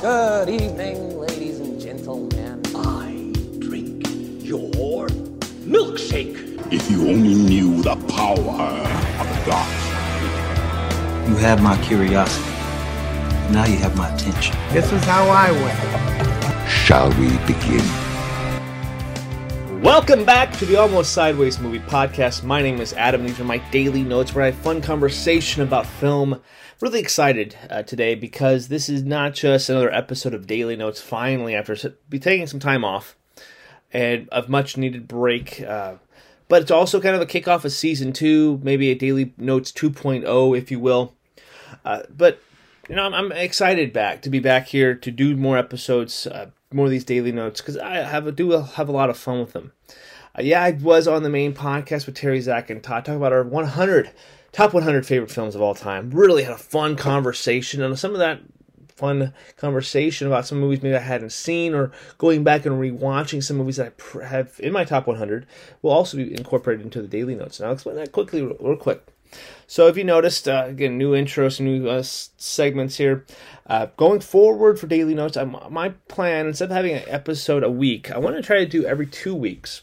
Good evening, ladies and gentlemen. I drink your milkshake. If you only knew the power of the dark. You have my curiosity. Now you have my attention. This is how I win. Shall we begin? Welcome back to the Almost Sideways Movie Podcast. My name is Adam. These are my daily notes where I have fun conversation about film. Really excited uh, today because this is not just another episode of Daily Notes. Finally, after be taking some time off and a much needed break, uh, but it's also kind of a kickoff of season two, maybe a Daily Notes 2.0, if you will. Uh, but you know, I'm, I'm, excited back to be back here to do more episodes, uh, more of these daily notes because I have do have a lot of fun with them. Uh, yeah, I was on the main podcast with Terry, Zach, and Todd talking about our 100 top 100 favorite films of all time. Really had a fun conversation, and some of that fun conversation about some movies maybe I hadn't seen, or going back and rewatching some movies that I have in my top 100 will also be incorporated into the daily notes. And I'll explain that quickly, real quick. So, if you noticed, uh, again, new intros, new uh, segments here. Uh, going forward for daily notes, I'm, my plan instead of having an episode a week, I want to try to do every two weeks,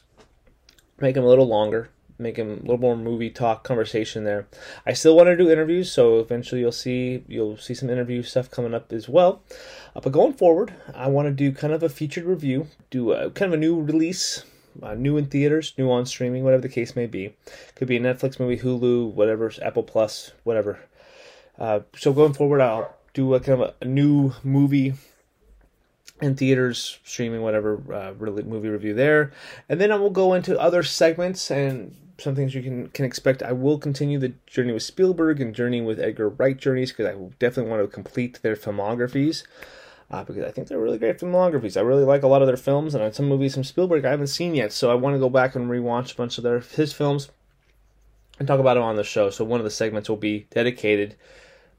make them a little longer, make them a little more movie talk conversation there. I still want to do interviews, so eventually you'll see you'll see some interview stuff coming up as well. Uh, but going forward, I want to do kind of a featured review, do a, kind of a new release uh, new in theaters, new on streaming, whatever the case may be. Could be a Netflix movie, Hulu, whatever, Apple Plus, whatever. Uh, so going forward, I'll do a kind of a, new movie in theaters, streaming, whatever, uh, really movie review there, and then I will go into other segments and some things you can can expect. I will continue the journey with Spielberg and journey with Edgar Wright journeys because I definitely want to complete their filmographies uh, because I think they're really great filmographies. I really like a lot of their films, and some movies from Spielberg I haven't seen yet, so I want to go back and rewatch a bunch of their his films and talk about them on the show. So one of the segments will be dedicated.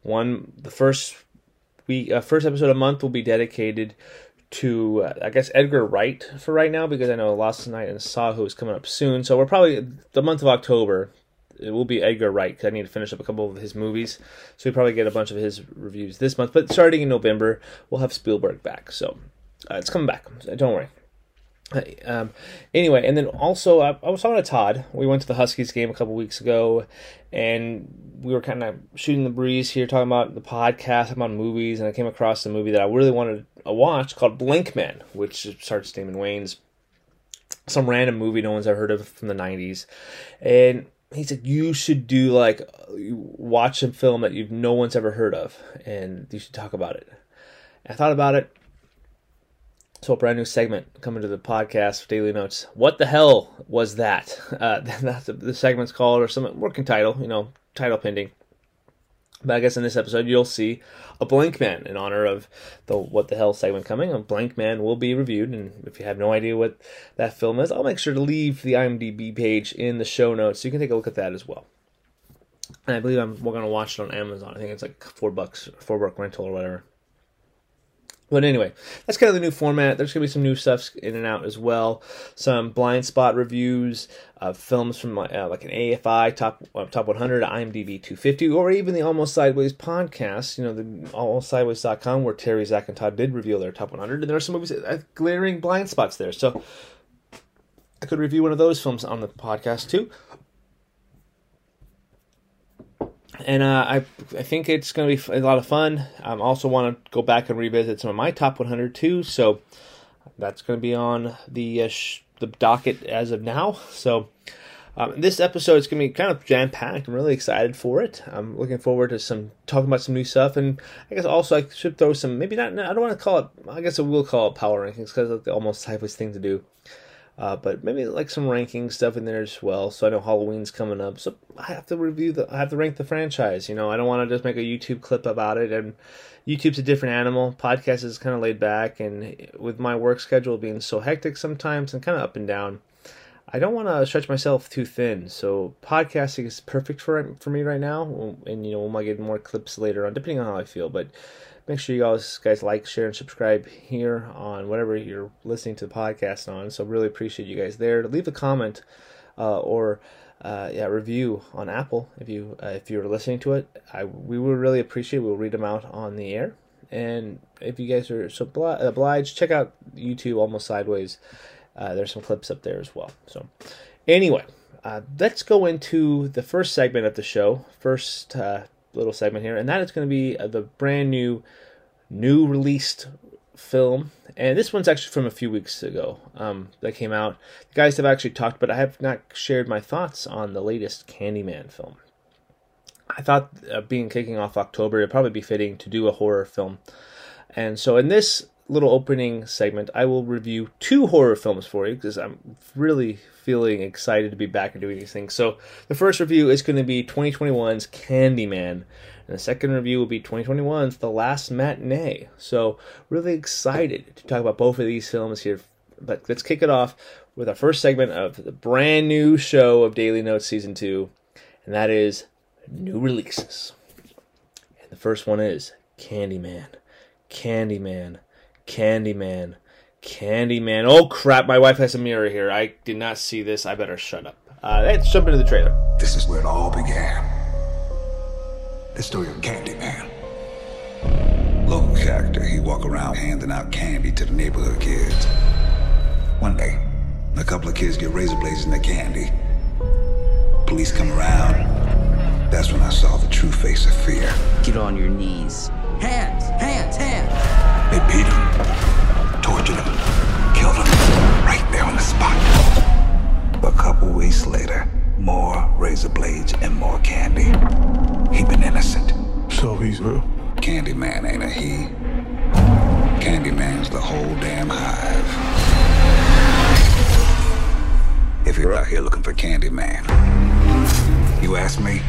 One the first week, uh, first episode of month will be dedicated to uh, I guess Edgar Wright for right now because I know Last Night in Soho is coming up soon. So we're probably the month of October it will be Edgar Wright because I need to finish up a couple of his movies. So we probably get a bunch of his reviews this month. But starting in November, we'll have Spielberg back. So uh, it's coming back. Don't worry. Um, anyway, and then also I, I was talking to Todd. We went to the Huskies game a couple weeks ago, and we were kind of shooting the breeze here, talking about the podcast, about movies, and I came across a movie that I really wanted to watch called Blankman, which starts Damon Wayans, some random movie no one's ever heard of from the '90s, and he said you should do like watch a film that you've no one's ever heard of and you should talk about it. I thought about it. So a brand new segment coming to the podcast daily notes. What the hell was that? Uh, that's the segment's called or some working title you know title pending. But I guess in this episode you'll see a blank man in honor of the What the Hell segment coming. A blank man will be reviewed, and if you have no idea what that film is, I'll make sure to leave the IMDb page in the show notes so you can take a look at that as well. And I believe I'm we're gonna watch it on Amazon. I think it's like four bucks, four buck rental or whatever. But anyway, that's kind of the new format. There's gonna be some new stuff in and out as well. Some blind spot reviews, of films from uh, like an AFI top uh, top 100, IMDb 250, or even the Almost Sideways podcast. You know, the almostsideways.com where Terry, Zach, and Todd did reveal their top 100, and there are some movies glaring blind spots there. So I could review one of those films on the podcast too and uh, I I think it's going to be a lot of fun. I also want to go back and revisit some of my top 100 too. So that's going to be on the uh, sh- the docket as of now. So um, this episode is going to be kind of jam packed. I'm really excited for it. I'm looking forward to some talking about some new stuff, and I guess also I should throw some maybe not. I don't want to call it. I guess I will call it power rankings because it's almost sideways thing to do. Uh, but maybe like some ranking stuff in there as well. So I know Halloween's coming up, so I have to review the. I have to rank the franchise. You know, I don't want to just make a YouTube clip about it. And YouTube's a different animal. Podcast is kind of laid back, and with my work schedule being so hectic sometimes and kind of up and down, I don't want to stretch myself too thin. So podcasting is perfect for for me right now. And you know, we might get more clips later on, depending on how I feel. But make sure you guys guys like, share, and subscribe here on whatever you're listening to the podcast on. So really appreciate you guys there. Leave a comment uh, or uh, yeah review on Apple if you uh, if you're listening to it. I we would really appreciate. We'll read them out on the air. And if you guys are so obliged, check out YouTube Almost Sideways. Uh, there's some clips up there as well. So, anyway, uh, let's go into the first segment of the show. First uh, little segment here, and that is going to be uh, the brand new, new released film. And this one's actually from a few weeks ago um, that came out. The guys have actually talked, but I have not shared my thoughts on the latest Candyman film. I thought, uh, being kicking off October, it'd probably be fitting to do a horror film. And so, in this little opening segment, I will review two horror films for you because I'm really feeling excited to be back and doing these things. So, the first review is going to be 2021's Candyman, and the second review will be 2021's The Last Matinee. So, really excited to talk about both of these films here. But let's kick it off with our first segment of the brand new show of Daily Notes Season 2, and that is new releases. And the first one is Candyman. Candyman. Candyman. Candyman. Oh crap, my wife has a mirror here. I did not see this. I better shut up. Uh, let's jump into the trailer. This is where it all began. The story of Candyman. Local character, he walk around handing out candy to the neighborhood kids. One day, a couple of kids get razor blades in their candy. Police come around. That's when I saw the true face of fear. Get on your knees. Hands, hands, hands. They beat him, tortured him, killed him right there on the spot. A couple weeks later, more razor blades and more candy. He been innocent. So he's real. Candyman ain't a he. Candyman's the whole damn hive. If you're out here looking for Candyman, you ask me,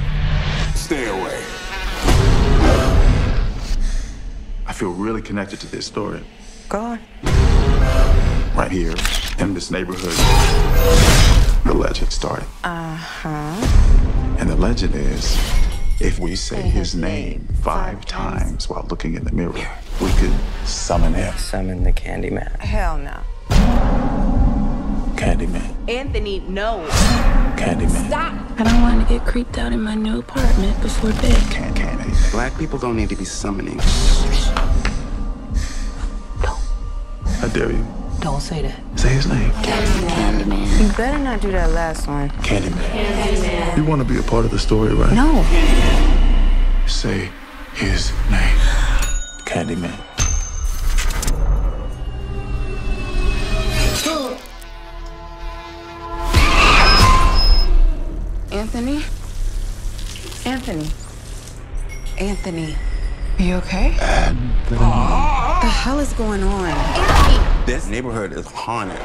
stay away. I feel really connected to this story. Go on. Right here in this neighborhood, the legend started. Uh huh. And the legend is if we say his name five times while looking in the mirror, we could summon him. Summon the Candyman. Hell no. Candyman. Anthony, no. Candyman. Stop. I don't want to get creeped out in my new apartment before bed. Can Candy. Black people don't need to be summoning. I dare you. Don't say that. Say his name. Candyman. You better not do that last one. Candyman. You want to be a part of the story, right? No. Say his name. Candyman. Anthony? Anthony. Anthony. Are you okay? Anthony. What the hell is going on? This neighborhood is haunted.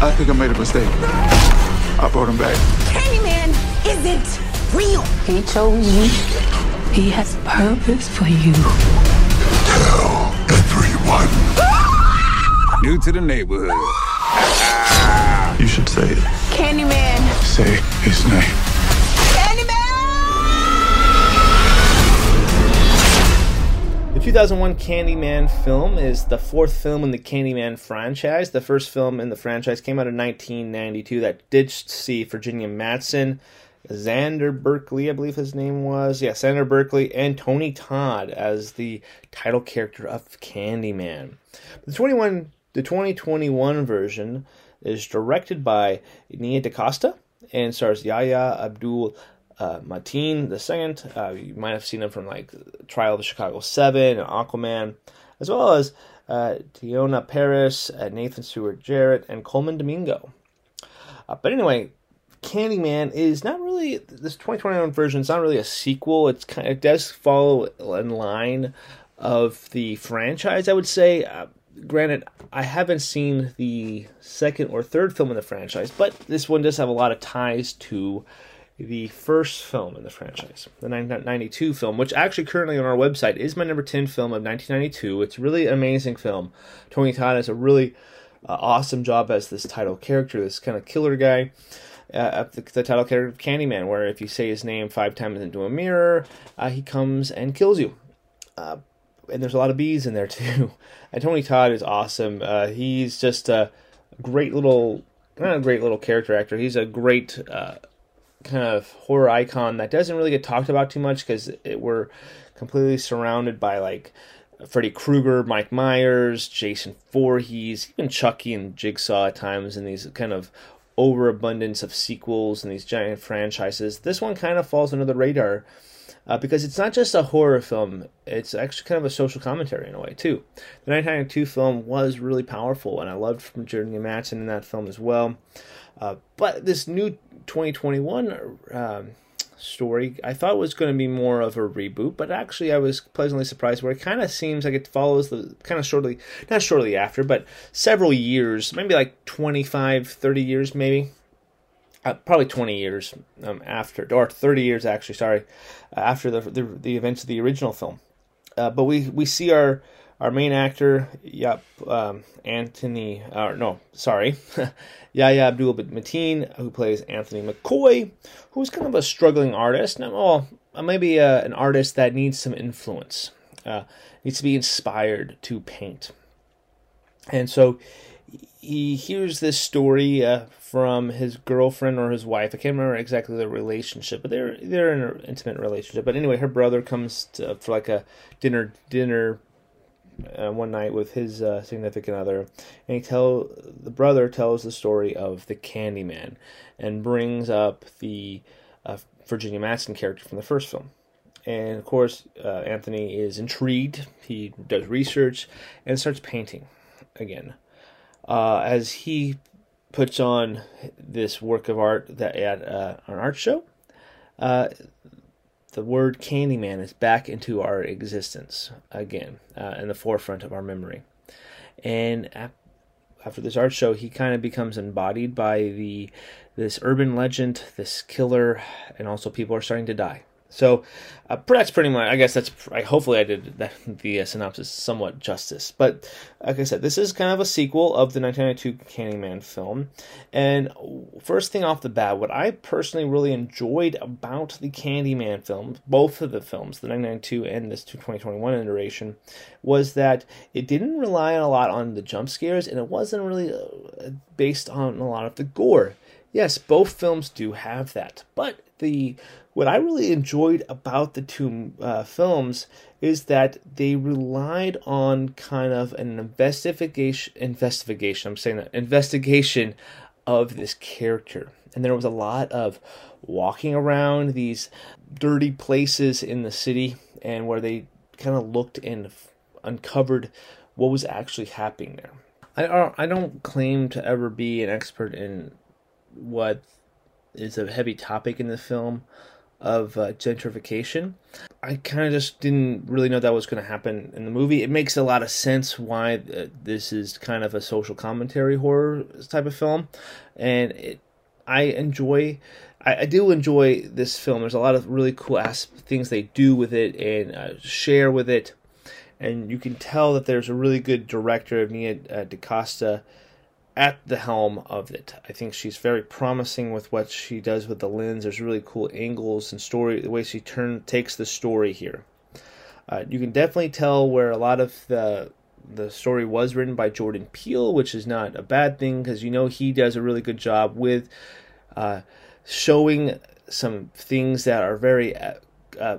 I think I made a mistake. I brought him back. Candyman isn't real. He chose you. He has purpose for you. Tell everyone. New to the neighborhood. You should say it. Candyman. Say his name. 2001 Candyman film is the fourth film in the Candyman franchise. The first film in the franchise came out in 1992 that did see Virginia Madsen, Xander Berkeley, I believe his name was. Yeah, Xander Berkeley, and Tony Todd as the title character of Candyman. The 21, the 2021 version is directed by Nia DaCosta and stars Yahya Abdul uh, Mateen the second. Uh, you might have seen him from like Trial of the Chicago Seven and Aquaman, as well as uh, Teyonah Parris, uh, Nathan Stewart Jarrett, and Colman Domingo. Uh, but anyway, Candyman is not really this 2021 version. It's not really a sequel. It's kind of, it does follow in line of the franchise. I would say. Uh, granted, I haven't seen the second or third film in the franchise, but this one does have a lot of ties to the first film in the franchise, the 1992 film, which actually currently on our website is my number 10 film of 1992. It's really amazing film. Tony Todd does a really uh, awesome job as this title character, this kind of killer guy. Uh, the, the, title character of Candyman, where if you say his name five times into a mirror, uh, he comes and kills you. Uh, and there's a lot of bees in there too. And Tony Todd is awesome. Uh, he's just a great little, not a great little character actor. He's a great uh, kind of horror icon that doesn't really get talked about too much because we're completely surrounded by like Freddy Krueger, Mike Myers, Jason Voorhees, even Chucky and Jigsaw at times, and these kind of overabundance of sequels and these giant franchises. This one kind of falls under the radar uh, because it's not just a horror film; it's actually kind of a social commentary in a way too. The 1992 film was really powerful, and I loved from Jeremy Madsen in that film as well. Uh, but this new 2021 um, story I thought was going to be more of a reboot, but actually I was pleasantly surprised where it kind of seems like it follows the kind of shortly, not shortly after, but several years, maybe like 25, 30 years maybe. Uh, probably 20 years um, after, or 30 years actually, sorry, after the, the, the events of the original film. Uh, but we we see our our main actor, yep, um, Anthony, uh, no, sorry, Yahya Abdul Mateen, who plays Anthony McCoy, who's kind of a struggling artist. Now, well, maybe uh, an artist that needs some influence, uh, needs to be inspired to paint. And so he hears this story uh, from his girlfriend or his wife. I can't remember exactly the relationship, but they're they're in an intimate relationship. But anyway, her brother comes to, for like a dinner dinner uh, one night with his uh, significant other, and he tell the brother tells the story of the Candyman, and brings up the uh, Virginia Madsen character from the first film. And of course, uh, Anthony is intrigued. He does research and starts painting again. Uh, as he puts on this work of art that at uh, an art show, the word Candyman is back into our existence again, uh, in the forefront of our memory. And after this art show, he kind of becomes embodied by the this urban legend, this killer, and also people are starting to die. So uh, that's pretty much. I guess that's. I, hopefully, I did that, the uh, synopsis somewhat justice. But like I said, this is kind of a sequel of the 1992 Candyman film. And first thing off the bat, what I personally really enjoyed about the Candyman film, both of the films, the 1992 and this 2021 iteration, was that it didn't rely a lot on the jump scares, and it wasn't really uh, based on a lot of the gore. Yes, both films do have that, but the what I really enjoyed about the two uh, films is that they relied on kind of an investigation investigation I'm saying that investigation of this character and there was a lot of walking around these dirty places in the city and where they kind of looked and uncovered what was actually happening there. I I don't claim to ever be an expert in what is a heavy topic in the film of uh, gentrification. I kind of just didn't really know that was going to happen in the movie. It makes a lot of sense why uh, this is kind of a social commentary horror type of film, and it, I enjoy. I, do enjoy this film. There's a lot of really cool ass things they do with it and uh, share with it, and you can tell that there's a really good director, Nia uh, DaCosta at the helm of it. I think she's very promising with what she does with the lens. There's really cool angles and story, the way she turn takes the story here. Uh, you can definitely tell where a lot of the the story was written by Jordan Peele, which is not a bad thing because you know he does a really good job with uh, showing some things that are very uh, uh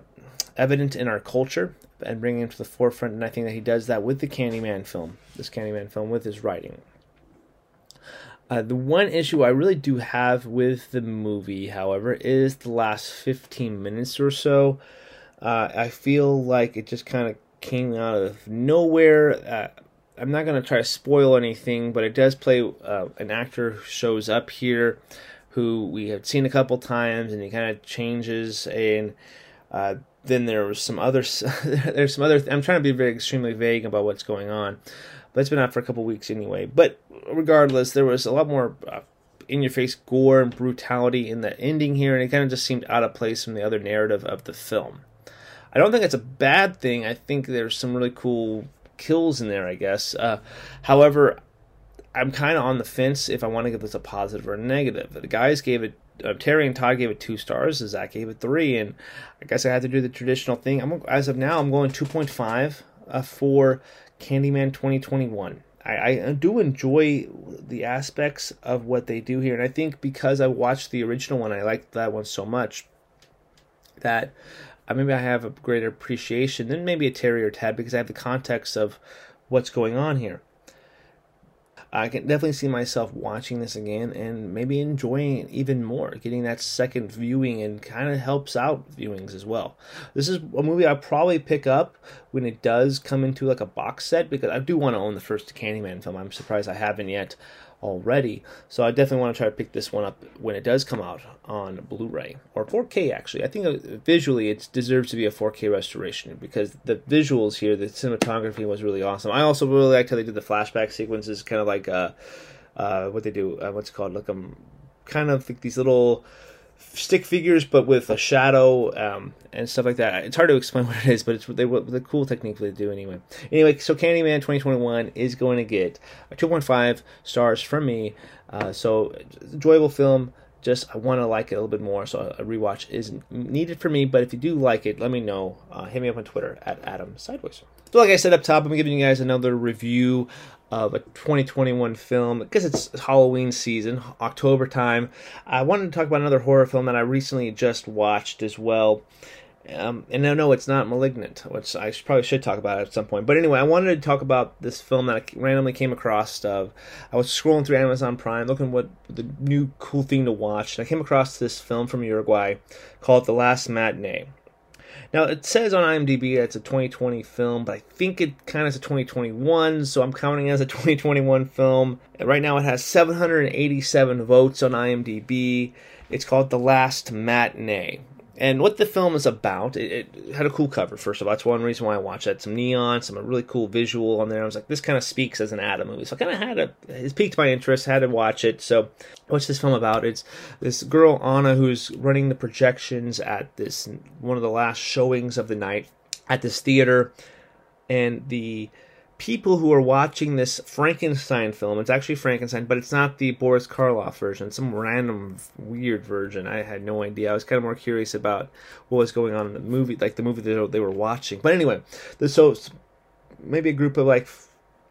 evident in our culture and bringing them to the forefront. And I think that he does that with the Candyman film, this Candyman film, with his writing. Uh, the one issue I really do have with the movie, however, is the last 15 minutes or so. Uh, I feel like it just kind of came out of nowhere. Uh, I'm not going to try to spoil anything, but it does play uh, an actor shows up here who we have seen a couple times and he kind of changes and uh, then there was some other there's some other i'm trying to be very extremely vague about what's going on but it's been out for a couple weeks anyway but regardless, there was a lot more uh, in your face gore and brutality in the ending here, and it kind of just seemed out of place from the other narrative of the film. I don't think it's a bad thing. I think there's some really cool kills in there, I guess. Uh, however, I'm kind of on the fence if I want to give this a positive or a negative. The guys gave it, uh, Terry and Todd gave it two stars. Zach gave it three, and I guess I had to do the traditional thing. I'm as of now, I'm going 2.5 uh, for Candyman 2021 I, I do enjoy the aspects of what they do here, and I think because I watched the original one, I liked that one so much that uh, maybe I have a greater appreciation than maybe a Terry or Ted because I have the context of what's going on here. I can definitely see myself watching this again and maybe enjoying it even more, getting that second viewing and kind of helps out viewings as well. This is a movie I'll probably pick up when it does come into like a box set because I do want to own the first Candyman film. I'm surprised I haven't yet already. So I definitely want to try to pick this one up when it does come out on Blu-ray or 4K. Actually, I think uh, visually it deserves to be a 4K restoration because the visuals here, the cinematography was really awesome. I also really liked how they did the flashback sequences, kind of like uh, uh, what they do, uh, what's called, like um, kind of like these little stick figures, but with a shadow um, and stuff like that. It's hard to explain what it is, but it's what they, the cool technique they do anyway. Anyway, so Candyman 2021 is going to get a 2.5 stars from me. Uh, so enjoyable film. Just I want to like it a little bit more, so a rewatch is needed for me. But if you do like it, let me know. Uh, hit me up on Twitter at Adam Sideways. So, like I said up top, I'm giving you guys another review of a 2021 film because it's Halloween season, October time. I wanted to talk about another horror film that I recently just watched as well. Um, and no, know it's not Malignant, which I probably should talk about at some point. But anyway, I wanted to talk about this film that I randomly came across. Of I was scrolling through Amazon Prime, looking what the new cool thing to watch, and I came across this film from Uruguay called The Last Matinee. Now it says on IMDb it's a 2020 film, but I think it kind of is a 2021, so I'm counting it as a 2021 film. Right now it has 787 votes on IMDb. It's called The Last Matinee. And what the film is about, it, it, had a cool cover, first of all. That's one reason why I watched it. Some neon, some really cool visual on there. I was like, this kind of speaks as an Adam movie. So I kind of had a, it piqued my interest, had to watch it. So what's this film about? It's this girl, Anna, who's running the projections at this, one of the last showings of the night at this theater. And the people who are watching this Frankenstein film, it's actually Frankenstein, but it's not the Boris Karloff version, some random weird version. I had no idea. I was kind of more curious about what was going on in the movie, like the movie that they were watching. But anyway, so maybe a group of like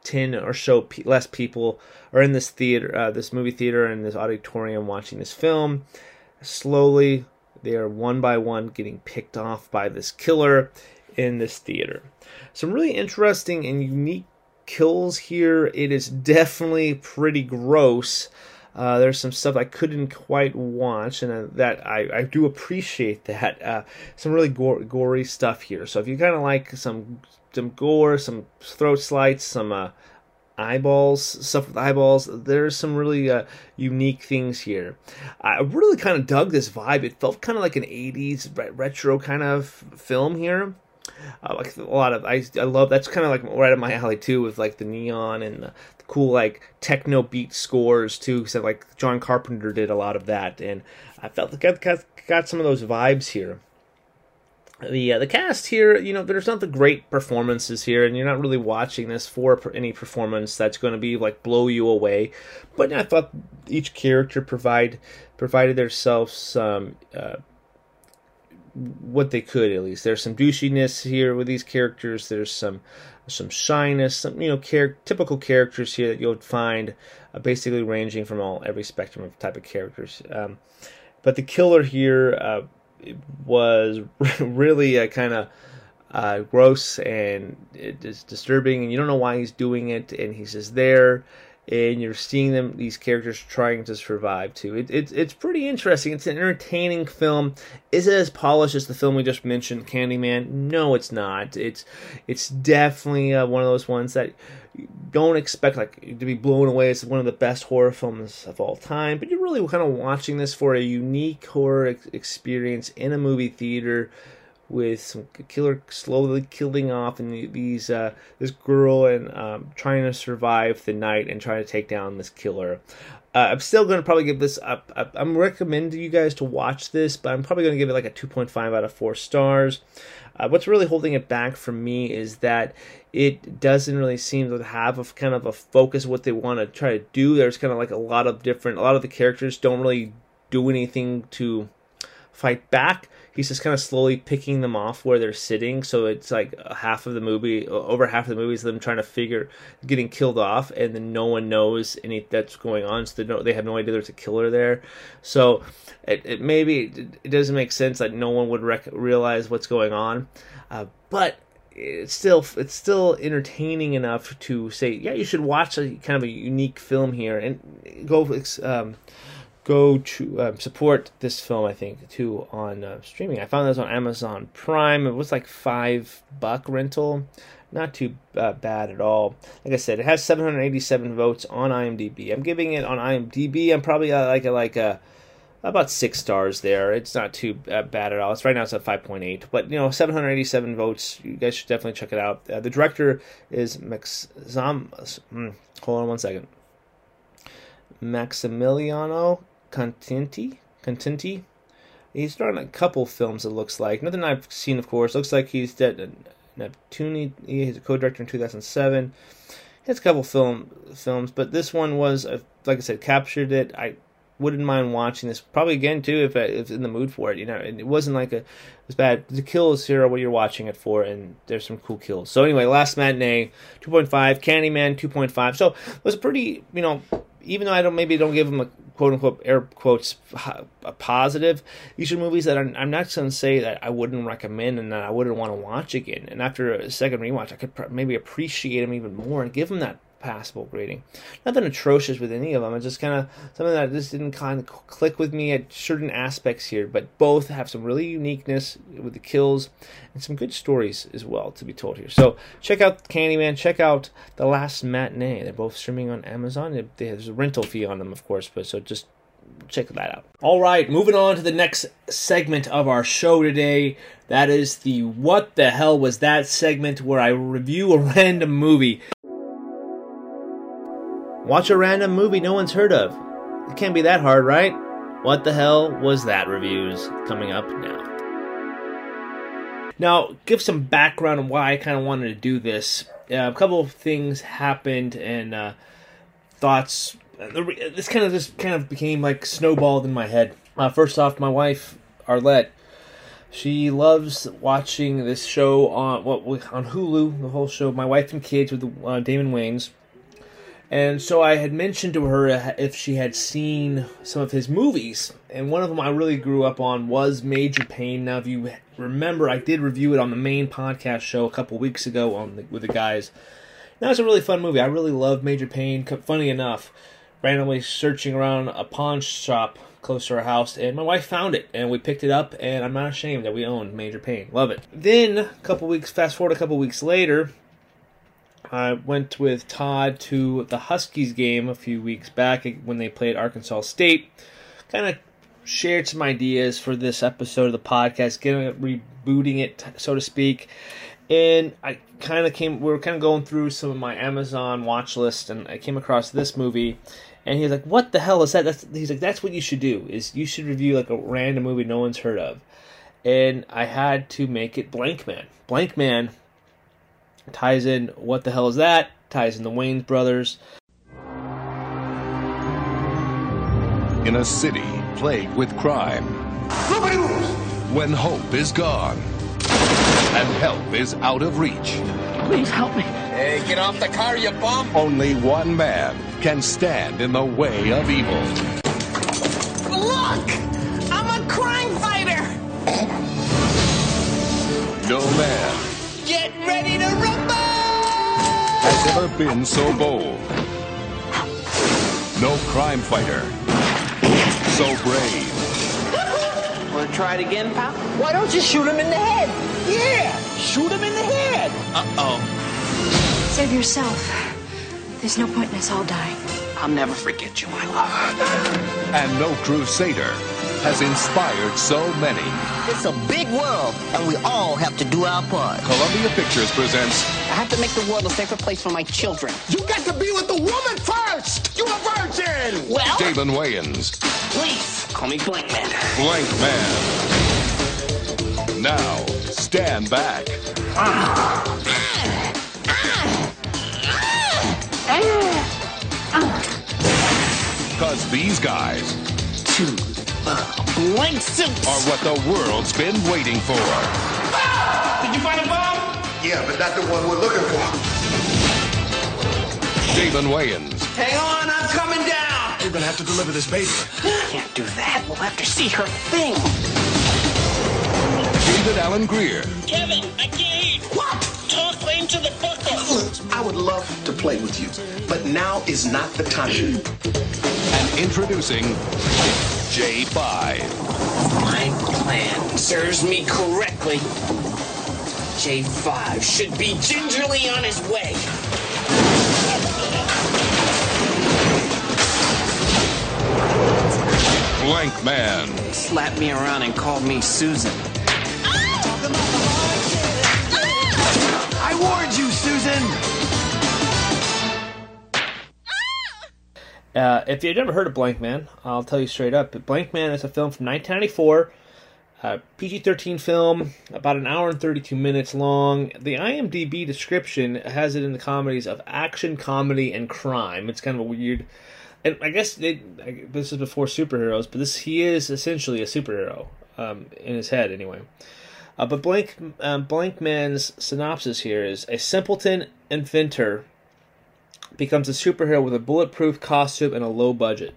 10 or so less people are in this theater, uh, this movie theater, and this auditorium watching this film. Slowly, they are one by one getting picked off by this killer in this theater. Some really interesting and unique kills here. It is definitely pretty gross. Uh, there's some stuff I couldn't quite watch, and uh, that I, I do appreciate that. Uh, some really gore, gory stuff here. So if you kind of like some some gore, some throat slits, some uh, eyeballs, stuff with eyeballs. There's some really uh, unique things here. I really kind of dug this vibe. It felt kind of like an 80s retro kind of film here. Uh, like a lot of I, I love that's kind of like right up my alley too with like the neon and the, the cool like techno beat scores too because like John Carpenter did a lot of that and I felt like I got, got some of those vibes here. The uh, the cast here, you know, there's not the great performances here, and you're not really watching this for any performance that's going to be like blow you away. But I thought each character provide provided themselves some uh, what they could at least. There's some douchiness here with these characters. There's some some shyness, some you know char- typical characters here that you'll find, uh, basically ranging from all every spectrum of type of characters. Um, but the killer here uh, was really a kind of uh, gross and it is disturbing, and you don't know why he's doing it, and he's just there and you're seeing them these characters trying to survive too. It, it, it's pretty interesting. It's an entertaining film. Is it as polished as the film we just mentioned, Candyman? No, it's not. It's it's definitely uh, one of those ones that don't expect like to be blown away. It's one of the best horror films of all time. But you're really kind of watching this for a unique horror ex- experience in a movie theater with some killer slowly killing off and these uh, this girl and um, trying to survive the night and trying to take down this killer. Uh, I'm still going to probably give this up. I'm recommending you guys to watch this, but I'm probably going to give it like a 2.5 out of 4 stars. Uh, what's really holding it back for me is that it doesn't really seem to have a kind of a focus what they want to try to do. There's kind of like a lot of different, a lot of the characters don't really do anything to fight back he's just kind of slowly picking them off where they're sitting. So it's like half of the movie, over half of the movie is them trying to figure getting killed off, and then no one knows any that's going on. So they don't, they have no idea there's a killer there. So it, it maybe it doesn't make sense that no one would rec- realize what's going on, uh, but it's still it's still entertaining enough to say yeah you should watch a kind of a unique film here and go um, go to uh, support this film. I think too on uh, streaming. I found this on Amazon Prime. It was like five buck rental, not too uh, bad at all. Like I said, it has 787 votes on IMDb. I'm giving it on IMDb. I'm probably uh, like a like a about six stars there. It's not too uh, bad at all. It's right now it's at 5.8, but you know 787 votes. You guys should definitely check it out. Uh, the director is Max Zam. Mm, hold on one second. Maximiliano Contenti. Contenti. He's done a couple films. It looks like nothing I've seen, of course. Looks like he's dead. Neptune. He's a co-director in 2007. He has a couple film films, but this one was, uh, like I said, captured it. I wouldn't mind watching this probably again too if I, if in the mood for it. You know, it wasn't like a was bad. The kills here are what you're watching it for, and there's some cool kills. So anyway, last matinee, two point five, Candyman, two point five. So it was pretty. You know, even though I don't maybe don't give them a quote unquote air quotes a positive. These are movies that I'm, I'm not going to say that I wouldn't recommend and that I wouldn't want to watch again. And after a second rewatch, I could pr- maybe appreciate them even more and give them that passable grading. Nothing atrocious with any of them. It's just kind of something that just didn't kind of click with me at certain aspects here. But both have some really uniqueness with the kills and some good stories as well to be told here. So check out Candyman. Check out The Last Matinee. They're both streaming on Amazon. There's a rental fee on them, of course, but so just check that out. All right, moving on to the next segment of our show today. That is the What the Hell Was That segment where I review a random movie. Watch a random movie no one's heard of. It can't be that hard, right? What the hell was that reviews coming up now? Now, give some background on why I kind of wanted to do this. Uh, a couple of things happened and uh, thoughts. This kind of just kind of became like snowballed in my head. Uh, first off, my wife Arlette, she loves watching this show on what on Hulu. The whole show, My Wife and Kids with uh, Damon Wayans. And so I had mentioned to her if she had seen some of his movies. And one of them I really grew up on was Major Payne. Now, if you remember, I did review it on the main podcast show a couple weeks ago on the, with the guys. Now, it's a really fun movie. I really love Major Payne. Funny enough, randomly searching around a pawn shop close to our house, and my wife found it, and we picked it up, and I'm not ashamed that we own Major Payne. Love it. Then, a couple weeks, fast forward a couple weeks later, I went with Todd to the Huskies game a few weeks back when they played Arkansas State. Kind of shared some ideas for this episode of the podcast, getting it, rebooting it, so to speak. And I kind of came, we were kind of going through some of my Amazon watch list, and I came across this movie. And he's like, "What the hell is that?" That's, he's like, "That's what you should do. Is you should review like a random movie no one's heard of." And I had to make it Blank Man. Blank Man ties in what the hell is that? Ties in the Wayans brothers. In a city plagued with crime, when hope is gone and help is out of reach. Please help me. Hey, get off the car, you bum! Only one man can stand in the way of evil. Look! I'm a crime fighter! No man Get ready to rumble! Has ever been so bold. No crime fighter. So brave. Wanna try it again, pal? Why don't you shoot him in the head? Yeah! Shoot him in the head! Uh-oh. Save yourself. There's no point in us all dying. I'll never forget you, my love. And no crusader has inspired so many. It's a big world, and we all have to do our part. Columbia Pictures presents. I have to make the world a safer place for my children. You got to be with the woman first! You're a virgin! Well? Damon Wayans. Please, call me Blank Man. Blank Man. Now, stand back. Ah. Ah. Ah. Because these guys Choose Blank suits are what the world's been waiting for. Did you find a bomb? Yeah, but not the one we're looking for. Damon Wayans. Hang on, I'm coming down. You're gonna have to deliver this baby. Can't do that. We'll have to see her thing. David Alan Grier. Kevin, I can't. What? Talk into the buckle. I would love to play with you, but now is not the time. And introducing J5. My plan serves me correctly. J5 should be gingerly on his way. Blank Man. Slapped me around and called me Susan. Ah! I warned you, Susan! Uh, if you've never heard of Blank Man, I'll tell you straight up. Blank Man is a film from 1994, uh, PG 13 film, about an hour and 32 minutes long. The IMDb description has it in the comedies of action, comedy, and crime. It's kind of a weird. And I guess I, this is before superheroes, but this he is essentially a superhero um, in his head, anyway. Uh, but Blank um, Blank Man's synopsis here is a simpleton inventor becomes a superhero with a bulletproof costume and a low budget.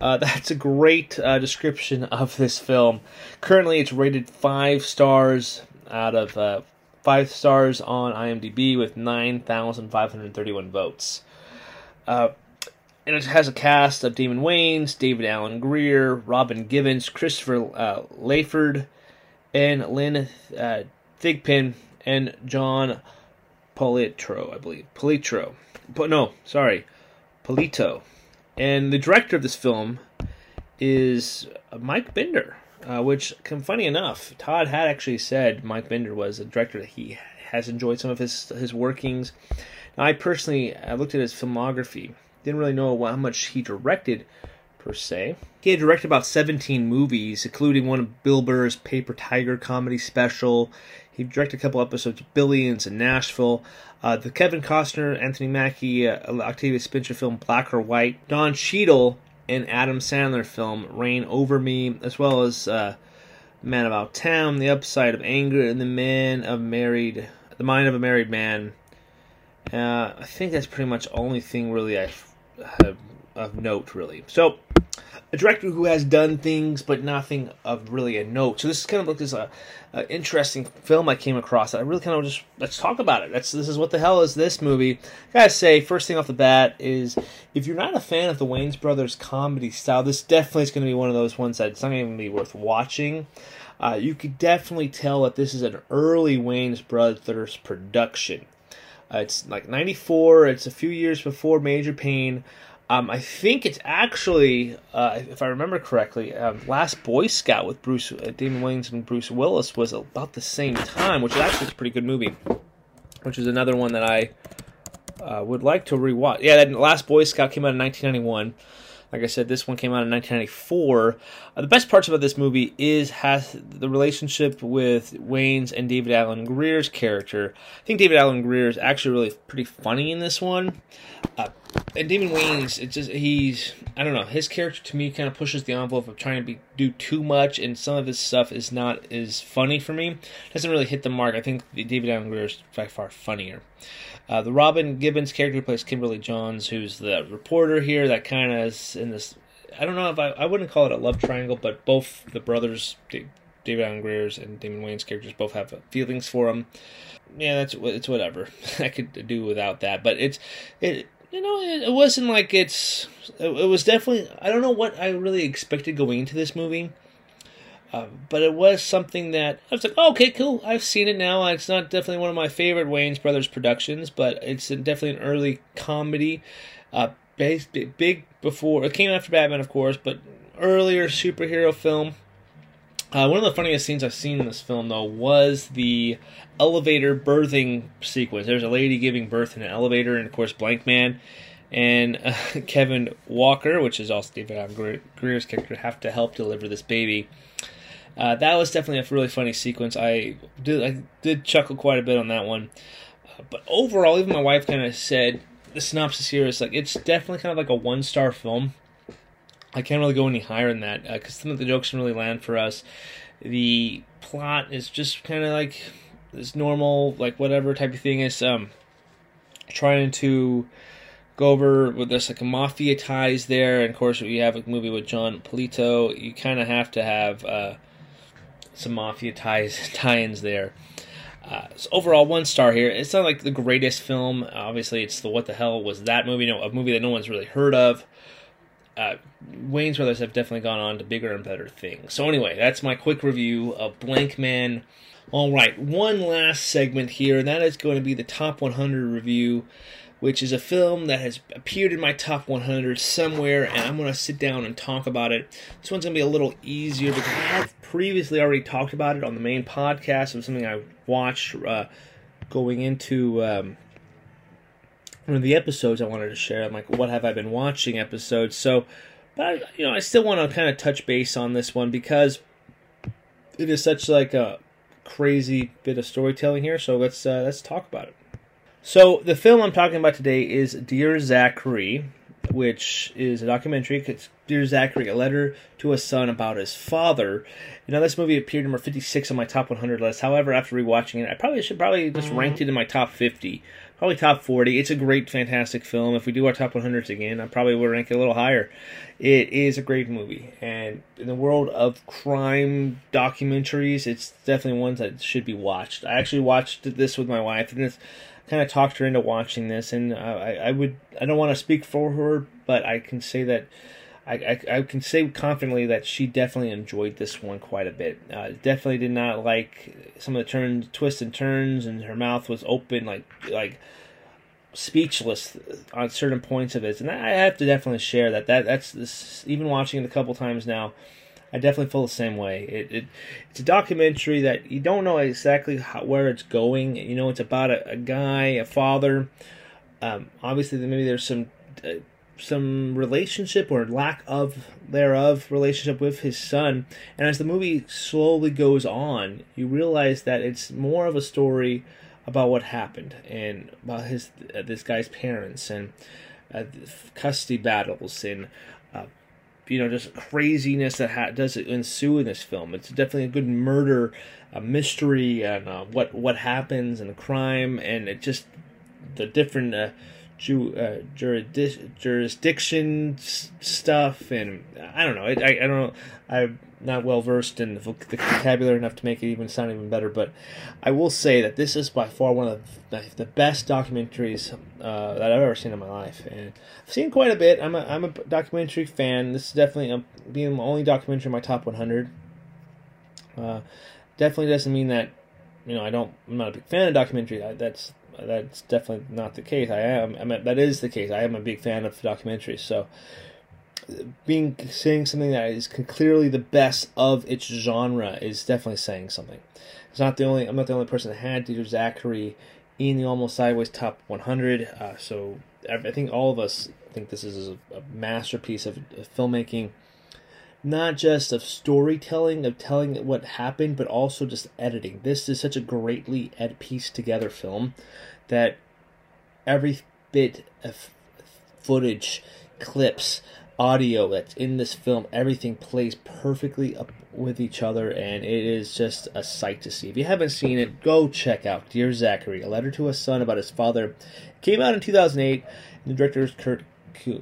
Uh, that's a great uh, description of this film. Currently, it's rated five stars out of uh, five stars on IMDb with nine thousand five hundred thirty-one votes. Uh, and it has a cast of Damon Wayans, David Alan Grier, Robin Givens, Christopher uh, Layford, and Lynne uh, Thigpen, and John Politro, I believe. Politro. But no, sorry, Polito. And the director of this film is Mike Binder, uh, which, funny enough, Todd had actually said Mike Binder was a director that he has enjoyed some of his his workings. Now, I personally I looked at his filmography, didn't really know how much he directed per se. He had directed about 17 movies, including one of Bill Burr's Paper Tiger comedy special. He directed a couple episodes of Billions in Nashville, uh, the Kevin Costner, Anthony Mackie, uh, Octavia Spencer film Black or White, Don Cheadle and Adam Sandler film Reign Over Me, as well as uh, Man About Town, The Upside of Anger, and The Man of Married, The Mind of a Married Man. Uh, I think that's pretty much only thing really I have of note, really. So, a director who has done things but nothing of really a note. So this is kind of like this uh, uh, interesting film I came across. I really kind of just let's talk about it. That's this is what the hell is this movie? I gotta say, first thing off the bat is if you're not a fan of the Wayans brothers comedy style, this definitely is going to be one of those ones that it's not even be worth watching. Uh, you could definitely tell that this is an early Wayans brothers production. Uh, it's like '94. It's a few years before Major Payne. Um, I think it's actually, uh, if I remember correctly, um, Last Boy Scout with Bruce uh, Damon Wayans and Bruce Willis was about the same time, which is actually a pretty good movie. Which is another one that I uh, would like to rewatch. Yeah, that Last Boy Scout came out in 1991. Like I said, this one came out in 1994. Uh, the best parts about this movie is has the relationship with Wayans and David Alan Grier's character. I think David Alan Grier is actually really pretty funny in this one. And David Wayans, it's just he's I don't know his character to me kind of pushes the envelope of trying to be do too much, and some of his stuff is not as funny for me. Doesn't really hit the mark. I think the David Alan Grier is by far funnier. Uh, the Robin Givens character who plays Kimberly Johns, who's the reporter here. That kind of is in this. I don't know if I I wouldn't call it a love triangle, but both the brothers, David Alan Grier's and Damon Wayans characters, both have feelings for him. Yeah, that's it's whatever. I could do without that, but it's it you know, it, wasn't like it's. It, it, was definitely. I don't know what I really expected going into this movie, uh, but it was something that I was like, oh, okay, cool. I've seen it now. It's not definitely one of my favorite Wayans Brothers productions, but it's definitely an early comedy. Uh, based, big before it came after Batman, of course, but earlier superhero film. Uh, one of the funniest scenes I've seen in this film, though, was the elevator birthing sequence. There's a lady giving birth in an elevator, and of course, Blank Man and uh, Kevin Walker, which is also David Alan Grier's character, have to help deliver this baby. Uh, that was definitely a really funny sequence. I did I did chuckle quite a bit on that one. Uh, but overall, even my wife kind of said the synopsis here is like it's definitely kind of like a one star film. I can't really go any higher than that because some of the jokes don't really land for us. The plot is just kind of like this normal, like whatever type of thing is um, trying to go over with this like a mafia ties there, and of course we have a movie with Jon Polito. You kind of have to have uh, some mafia ties tie-ins there. Uh, so overall, one star here. It's not like the greatest film. Obviously, it's the what the hell was that movie? No, a movie that no one's really heard of. Uh, Wayans brothers have definitely gone on to bigger and better things. So anyway, that's my quick review of Blankman. All right, one last segment here, and that is going to be the top 100 review, which is a film that has appeared in my top 100 somewhere, and I'm going to sit down and talk about it. This one's going to be a little easier because I have previously already talked about it on the main podcast. Was something I watched uh, going into um, one of the episodes I wanted to share. I'm like, what have I been watching episodes? So, but I, you know, I still want to kind of touch base on this one because it is such like a crazy bit of storytelling here. So let's uh, let's talk about it. So the film I'm talking about today is Dear Zachary, which is a documentary. It's Dear Zachary, a letter to a son about his father. You know, this movie appeared number 56 on my top 100 list. However, after rewatching it, I probably should probably just mm. ranked it in my top 50, probably top 40. It's a great, fantastic film. If we do our top 100s again, I probably would rank it a little higher. It is a great movie, and in the world of crime documentaries, it's definitely one that should be watched. I actually watched this with my wife, and it's kind of talked her into watching this, and uh, I, I would I don't want to speak for her, but I can say that I, I, I, can say confidently that she definitely enjoyed this one quite a bit. Uh, definitely did not like some of the turns, twists and turns, and her mouth was open, like like speechless on certain points of it. And I have to definitely share that. That that's this, even watching it a couple times now. I definitely feel the same way. It, it it's a documentary that you don't know exactly how, where it's going. You know, it's about a, a guy, a father. Um, obviously, maybe there's some uh, some relationship or lack of thereof relationship with his son. And as the movie slowly goes on, you realize that it's more of a story about what happened and about his uh, this guy's parents and uh, custody battles and uh, you know just craziness that ha- does ensue in this film. It's definitely a good murder, a mystery, and uh, what what happens and crime, and it just the different uh, ju- uh, jurisdic- jurisdiction stuff, and I don't know. I, I, I don't know. I'm not well versed in the, vocabulary enough to make it even sound even better, but I will say that this is by far one of the, the best documentaries uh, that I've ever seen in my life, and I've seen quite a bit. I'm a I'm a documentary fan. This is definitely a, being the only documentary in my top 100. Uh, definitely doesn't mean that you know I don't. I'm not a big fan of documentary. I, that's that's definitely not the case. I am. I mean, that is the case. I am a big fan of documentaries. So, being saying something that is clearly the best of its genre is definitely saying something. It's not the only. I'm not the only person that had Dear Zachary in the almost sideways top 100. Uh, so I think all of us think this is a, a masterpiece of, of filmmaking not just of storytelling, of telling what happened, but also just editing. This is such a greatly ed- pieced together film that every bit of footage, clips, audio that's in this film, everything plays perfectly up with each other, and it is just a sight to see. If you haven't seen it, go check out Dear Zachary, a letter to a son about his father. It came out in 2008, and the director is Kurt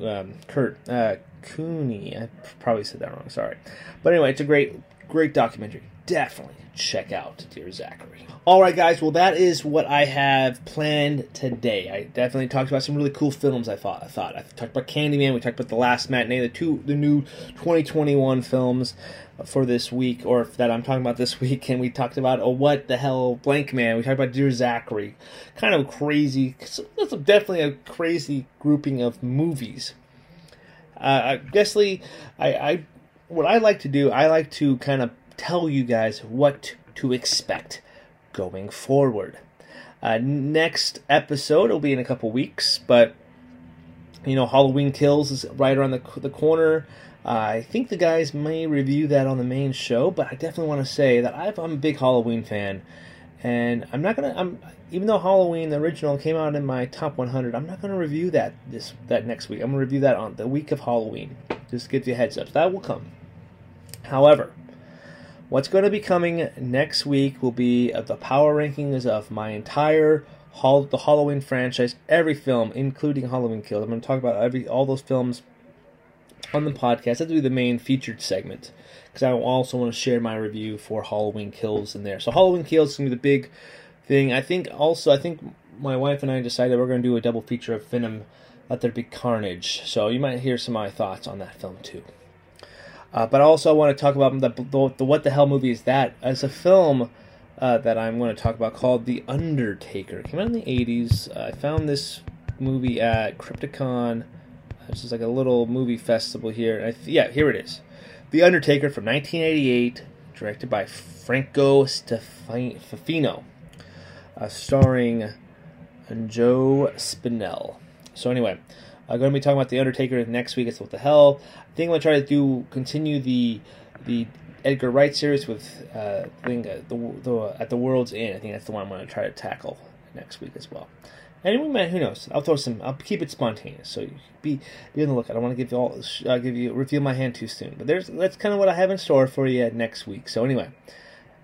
um, Kurt uh, Cooney. I probably said that wrong. Sorry, but anyway, it's a great, great documentary. Definitely check out Dear Zachary. All right, guys. Well, that is what I have planned today. I definitely talked about some really cool films. I thought. I thought I talked about Candyman. We talked about The Last Matinee, the two, the new 2021 films for this week, or that I'm talking about this week. And we talked about oh, what the hell, Blankman. We talked about Dear Zachary. Kind of crazy. That's definitely a crazy grouping of movies. Uh, Guessly, I, I, what I like to do, I like to kind of tell you guys what to expect going forward. Uh, next episode will be in a couple weeks, but you know, Halloween Kills is right around the the corner. Uh, I think the guys may review that on the main show, but I definitely want to say that i am a big Halloween fan, and I'm not gonna. I'm even though Halloween the original came out in my top 100, I'm not gonna review that this that next week. I'm gonna review that on the week of Halloween. Just give you a heads up. That will come. However, what's going to be coming next week will be uh, the power rankings of my entire Hall, the Halloween franchise, every film, including Halloween Kills. I'm going to talk about every all those films on the podcast. That'll be the main featured segment because I also want to share my review for Halloween Kills in there. So Halloween Kills is to be the big thing. I think also I think my wife and I decided we're going to do a double feature of Venom. Let There Be Carnage. So you might hear some of my thoughts on that film too. Uh, but also I want to talk about the, the, the what the hell movie is that as a film uh, that I'm going to talk about called The Undertaker. It came out in the 80s. Uh, I found this movie at Crypticon. This is like a little movie festival here. Th- yeah, here it is. The Undertaker from 1988, directed by Franco Stefano, uh, starring Joe Spinell. So anyway, I'm going to be talking about the Undertaker next week. It's what the hell. I think I'm going to try to do continue the the Edgar Wright series with uh, I think uh, the, the at the World's End. I think that's the one I'm going to try to tackle next week as well. And we might, who knows? I'll throw some. I'll keep it spontaneous. So be be on the lookout. I don't want to give you all I'll uh, give you reveal my hand too soon. But there's that's kind of what I have in store for you next week. So anyway,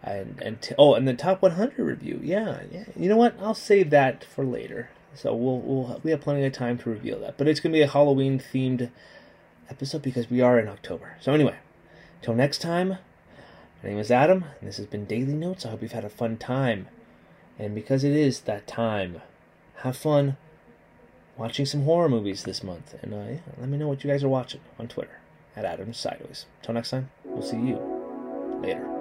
and and t- oh, and the top 100 review. Yeah, yeah. You know what? I'll save that for later. So we'll we'll we have plenty of time to reveal that. But it's gonna be a Halloween themed episode because we are in October. So anyway, till next time. My name is Adam, and this has been Daily Notes. I hope you've had a fun time. And because it is that time, have fun watching some horror movies this month. And uh, yeah, let me know what you guys are watching on Twitter at Adam Sideways. Till next time, we'll see you later.